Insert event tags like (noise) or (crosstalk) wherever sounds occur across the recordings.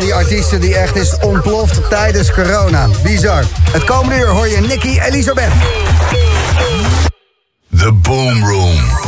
die artiesten die echt is ontploft tijdens corona. Bizar. Het komende uur hoor je Nicky Elisabeth. The Boom Room.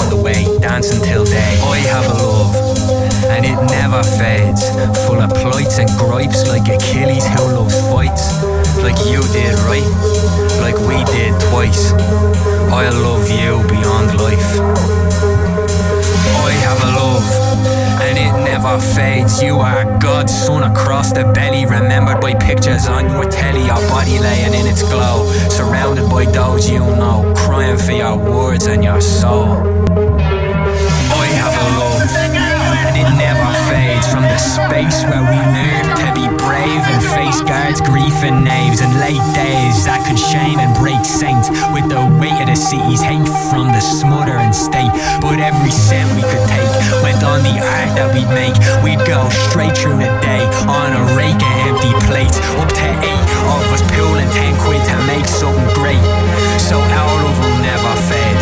On the way, dancing day. I have a love, and it never fades. Full of plights and gripes like Achilles who loves fights. Like you did, right? Like we did twice. I love you beyond life. I have a love and it never fades. You are God's son across the belly, remembered by pictures on your telly, your body laying in its glow, surrounded by those you know, crying for your words and your soul. Space where we learn to be brave and face guards, grief and knaves, and late days that could shame and break saints with the weight of the city's hate from the smothering state. But every cent we could take went on the art that we'd make. We'd go straight through the day on a rake of empty plates, up to eight of us pulling ten quid to make something great. So our love will never fade,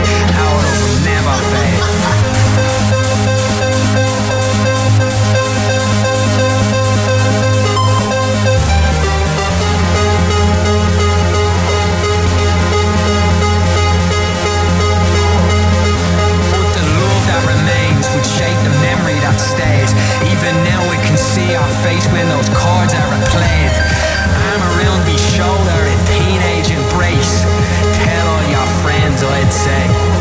our face when those cards are replayed. Arm around me shoulder in teenage embrace. Tell all your friends I'd say.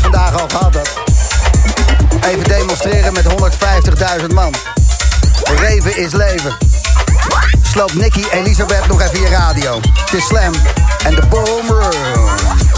Vandaag al gehad had. Even demonstreren met 150.000 man. Reven is leven. Sloop Nicky Elisabeth nog even je radio. Het is Slam en de Boom Room.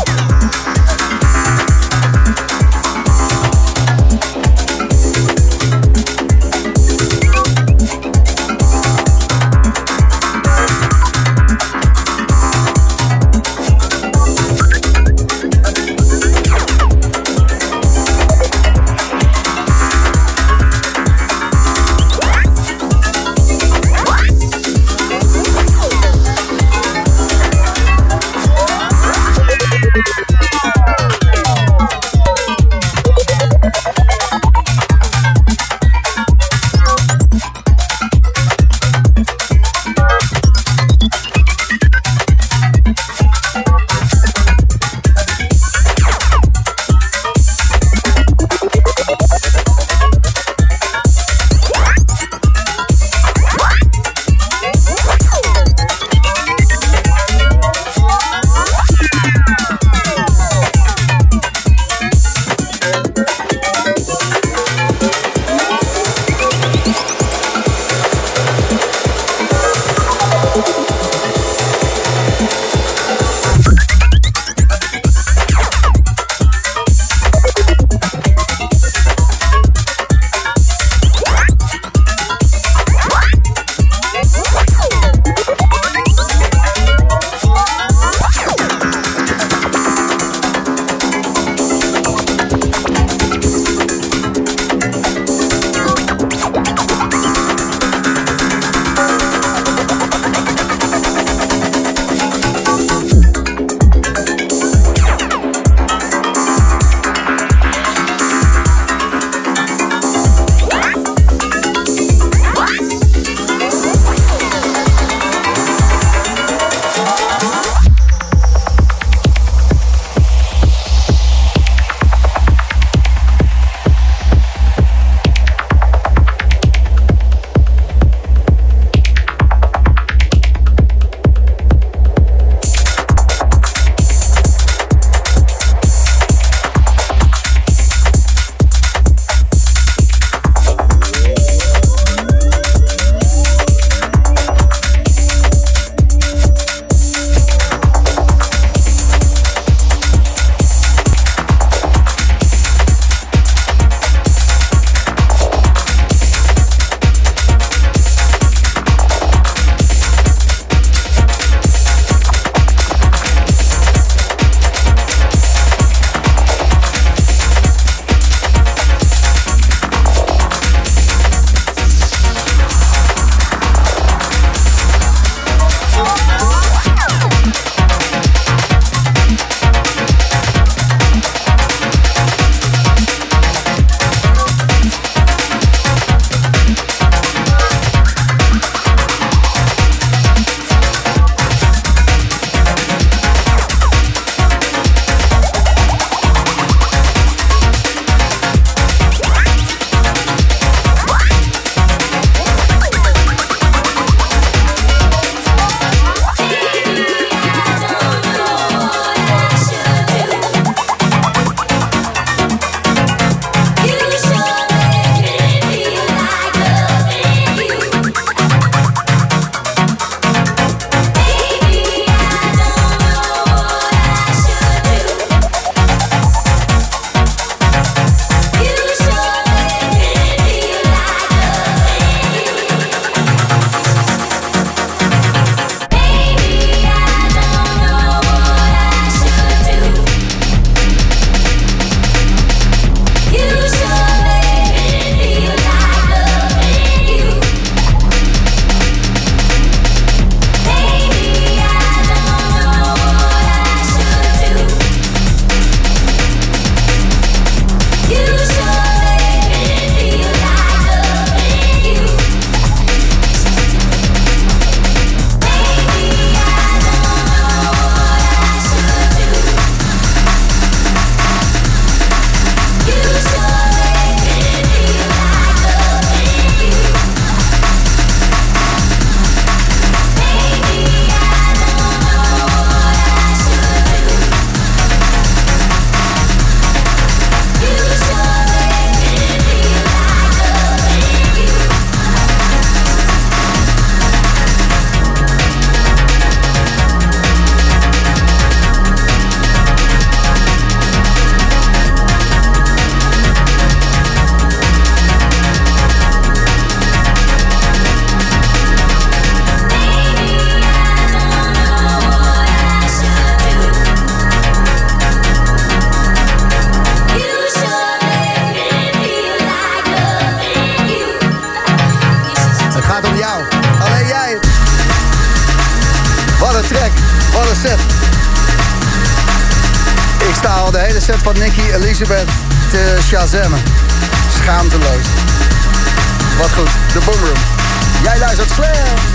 Set van Nicky Elizabeth te shazammen. Schaamteloos. Wat goed, de Boomroom. Jij luistert Slam.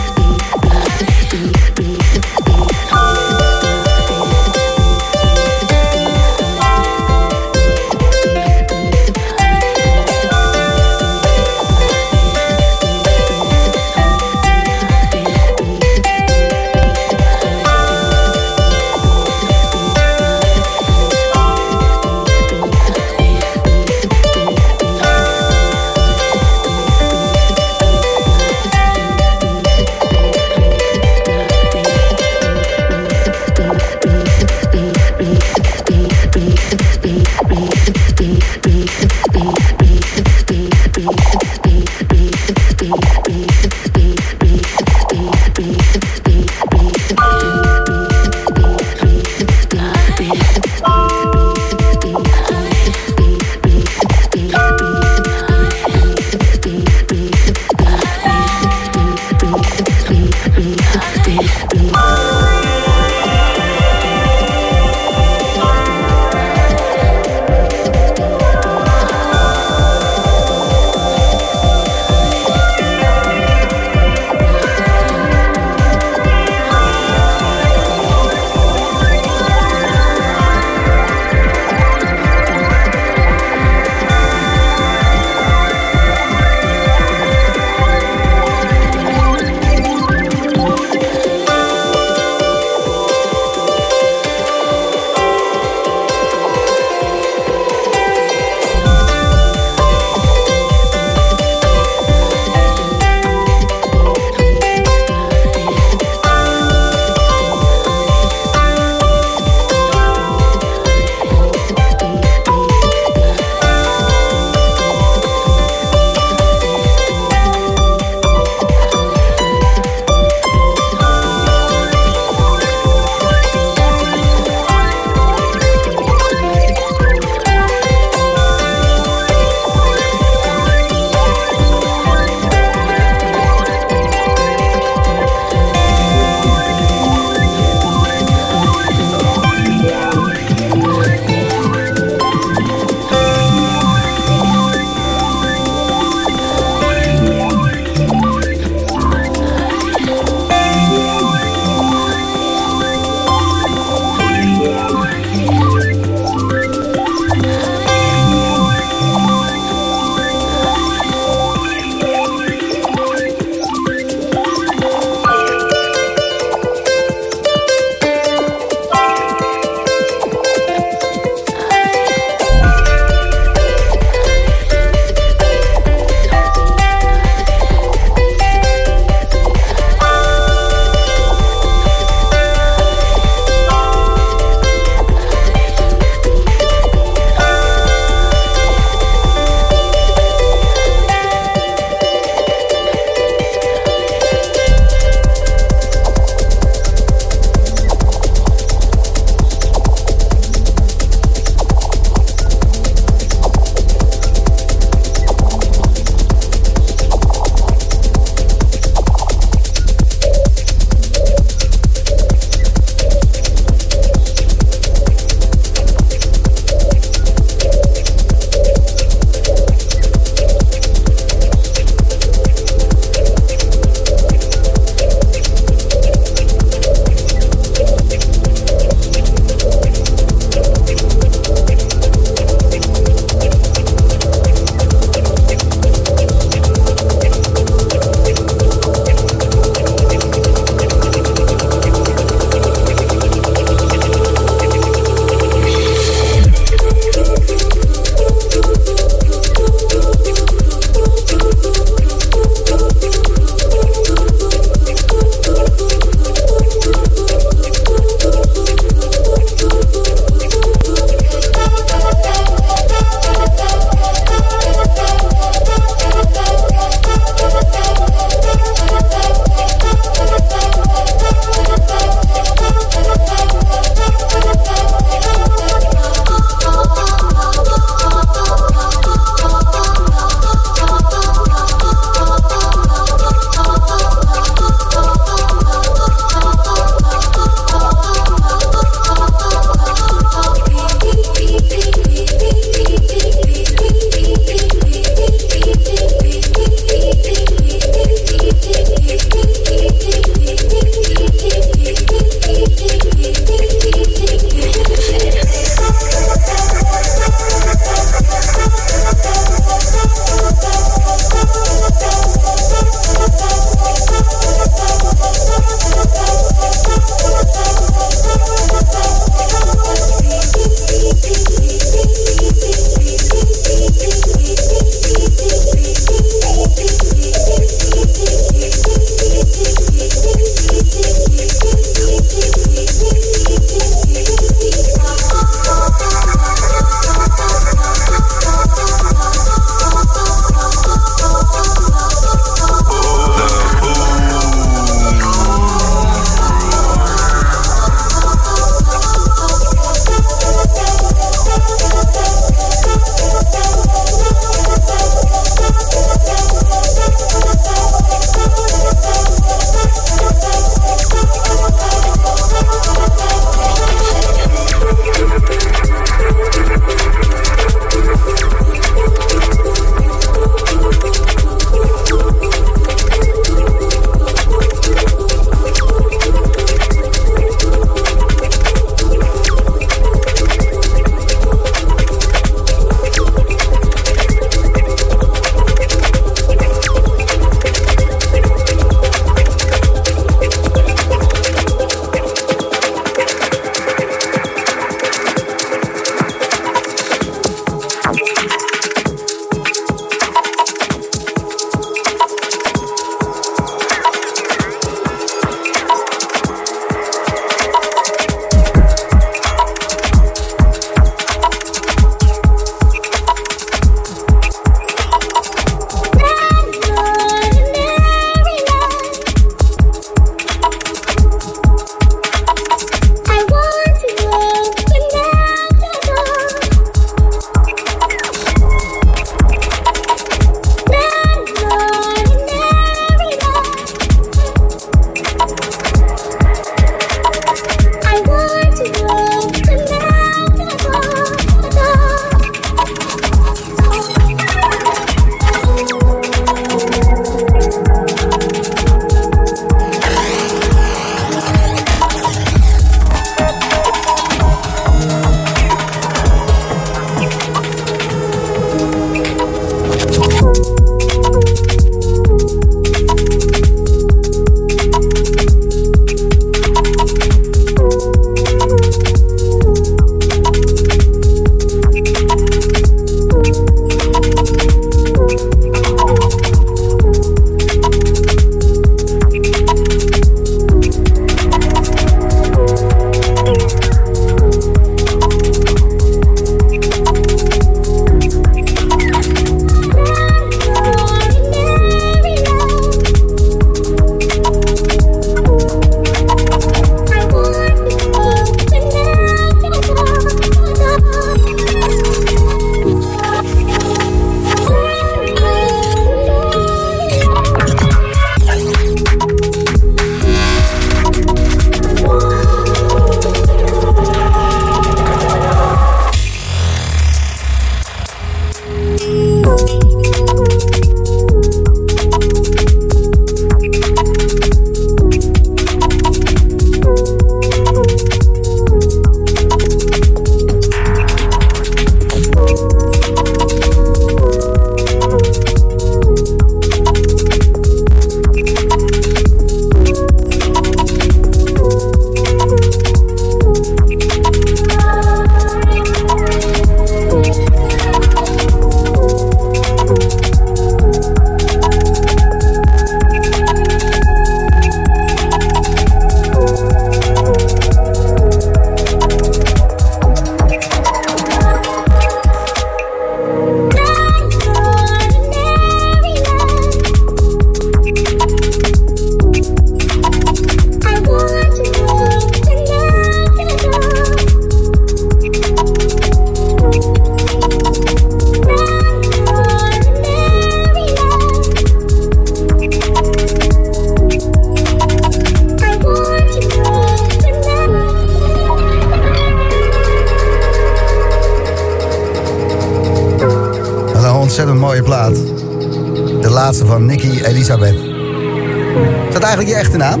Eigenlijk je echte naam?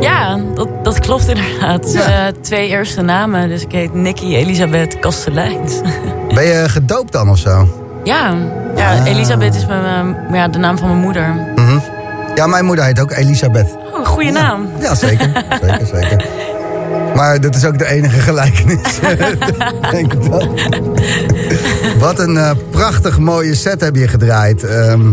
Ja, dat, dat klopt inderdaad. Ja. Eh, twee eerste namen, dus ik heet Nicky Elisabeth Kasteleins. (laughs) Ben je gedoopt dan of zo? ja, ja Ah. Elisabeth is mijn, eh, ja, de naam van mijn moeder. Mhm. Ja, mijn moeder heet ook Elisabeth. Oh, goede naam. Ja, zeker. (laughs) zeker, zeker. Maar dat is ook de enige gelijkenis. (laughs) Denk ik dan. Wat een eh, prachtig mooie set heb je gedraaid. Ehm,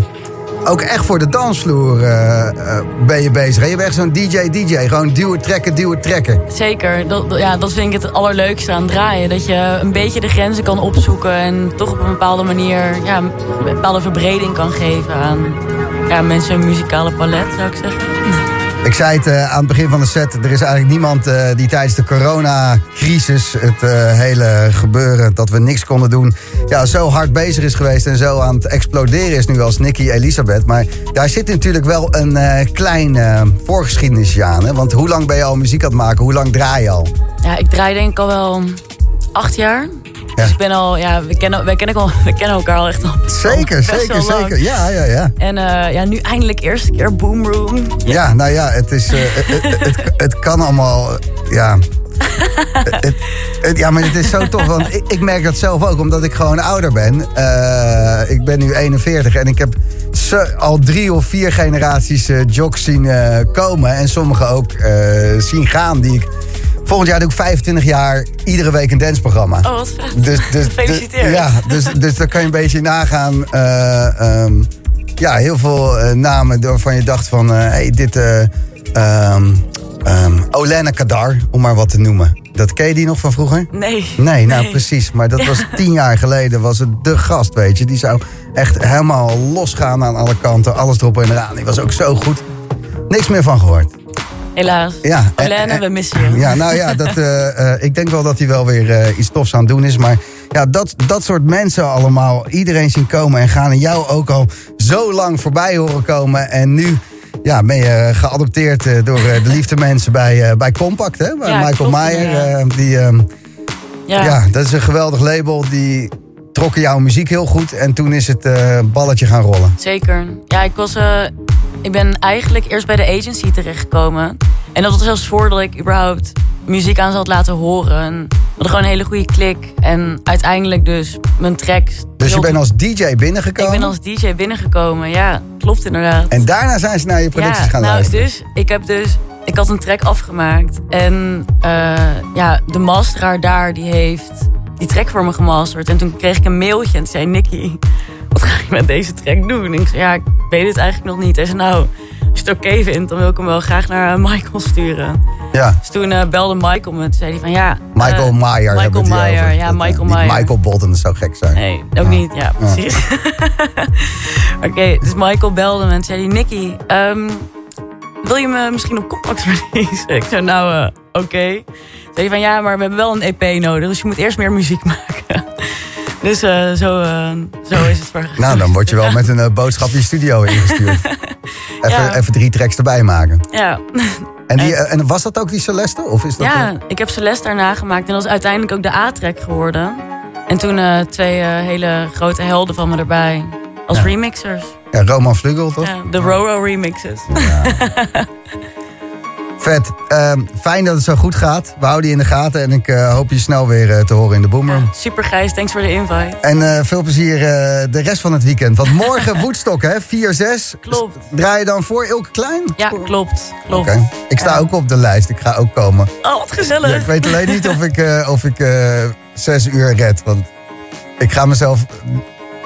ook echt voor de dansvloer eh, eh, ben je bezig. Je bent echt zo'n DJ-DJ. Gewoon duwen, trekken, duwen, trekken. Zeker, dat, dat- ja, dat vind ik het allerleukste aan draaien. Dat je een beetje de grenzen kan opzoeken en toch op een bepaalde manier ja, een bepaalde verbreding kan geven aan ja, mensen een muzikale palet, zou ik zeggen. Ik zei het eh, aan het begin van de set. Er is eigenlijk niemand eh, die tijdens de coronacrisis, het eh, hele gebeuren, dat we niks konden doen, ja, zo hard bezig is geweest en zo aan het exploderen is nu als Nicky Elisabeth. Maar daar zit natuurlijk wel een klein voorgeschiedenisje aan. Hè? Want hoe lang ben je al muziek aan het maken? Hoe lang draai je al? Ja, ik draai denk ik al wel acht jaar. Ja. Dus ik ben al, ja, we kennen, wij kennen, al, we kennen elkaar al echt al (laughs) Zeker, zeker, zeker. Ja, ja, ja. En eh, ja, nu eindelijk eerste keer Boom Room. Ja, nou ja, het, is, eh, het, het, het, het kan allemaal. eh, Ja. (laughs) Het- het- ja, maar het is zo tof. Want ik, ik merk dat zelf ook, omdat ik gewoon ouder ben. Eh, ik ben nu 41 en ik heb al drie of vier generaties eh jocks zien eh, komen. En sommige ook eh, zien gaan. Die ik, volgend jaar doe ik 25 jaar iedere week een dansprogramma. Oh, wat vet. Dus, (laughs) dus, Gefeliciteerd. ja, dus, dus dan kan je een beetje nagaan. eh, ehm, ja, heel veel eh, namen waarvan je dacht van... eh hey, dit... ehm, Olena Kadar, om maar wat te noemen. Dat ken je die nog van vroeger? Nee. Nee, nou precies. Maar dat was (laughs) tien jaar geleden, was het de gast, weet je. Die zou echt helemaal losgaan aan alle kanten. Alles erop en eraan. Die was ook zo goed. Niks meer van gehoord. Helaas. Ja, en- Olene, en- we missen je. Ja, nou ja, (laughs) dat, eh, eh, ik denk wel dat hij wel weer eh, iets tofs aan het doen is. Maar ja, dat, dat soort mensen allemaal, iedereen zien komen en gaan. En jou ook al zo lang voorbij horen komen. En nu ja, ben je geadopteerd eh, door eh, de liefde mensen bij, eh, bij Compact, hè? Bij Ja, Michael inderdaad. eh, die, ehm, Ja. ja. dat is een geweldig label. Die trokken jouw muziek heel goed. En toen is het eh, balletje gaan rollen. Zeker. Ja, ik, was, eh, ik ben eigenlijk eerst bij de agency terechtgekomen. En dat was zelfs voordat ik überhaupt muziek aan ze had laten horen. En we hadden gewoon een hele goede klik. En uiteindelijk dus mijn tracks. Dus je bent als DJ Ik binnengekomen. ben als DJ binnengekomen. Ja, klopt inderdaad. En daarna zijn ze naar je producties ja, gaan nou, luisteren. Dus ik heb dus. Ik had een track afgemaakt. En eh, ja, de masteraar daar die heeft die track voor me gemasterd. En toen kreeg ik een mailtje en toen zei Nicky, wat ga je met deze track doen? En ik zei, ja, ik weet het eigenlijk nog niet. Hij zei, nou, als je het oké vindt, dan wil ik hem wel graag naar eh, Michael sturen. Ja. Dus toen eh, belde Michael me. Toen zei hij van, ja... Michael eh, Meyer. Michael Meyer, ja, Dat, Michael Meyer. Michael Bolton, dat zou gek zijn. Nee, ook niet. Ja, precies. (laughs) Oké, dus Michael belde me en zei hij... Nicky, ehm, wil je me misschien op compact release? (laughs) Ik zei, nou, eh, oké. Zei hij van, ja, maar we hebben wel een EP nodig. Dus je moet eerst meer muziek (laughs) maken. Dus eh, zo, eh, zo is het vergaan. Nou, dan word je wel met een eh, boodschap je studio ingestuurd. (laughs) Even, Ja. even drie tracks erbij maken. Ja. En, die, (laughs) eh, en was dat ook die Celeste? Of is dat ja, eh, ik heb Celeste daarna gemaakt. En dat is uiteindelijk ook de A-track geworden. En toen eh, twee eh, hele grote helden van me erbij. Als Ja. remixers. ja, Roman Vlugel, toch? Ja, de Roro remixes. (laughs) Vet. Ehm, fijn dat het zo goed gaat. We houden je in de gaten. En ik eh, hoop je snel weer eh, te horen in de Boomroom. Super Gijs, thanks voor de invite. En eh, veel plezier de rest van het weekend. Want morgen (laughs) Woodstock, hè? 4-6. Klopt. Draai je dan voor Ilke Klein? Ja, klopt. klopt. Ik sta Ja. ook op de lijst. Ik ga ook komen. Oh, wat gezellig. Ja, ik weet alleen niet of ik, of ik zes uur red. Want ik ga mezelf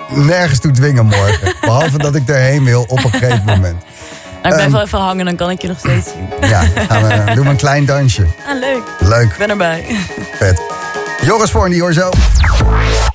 nergens toe dwingen morgen. Behalve dat ik erheen wil op een gegeven moment. Nou, ik blijf Ehm. wel even hangen, dan kan ik je nog steeds zien. Ja, gaan we, (laughs) doen we een klein dansje. Ah, leuk. Leuk, Ik ben erbij. vet. Joris Voorn, die hoor zo.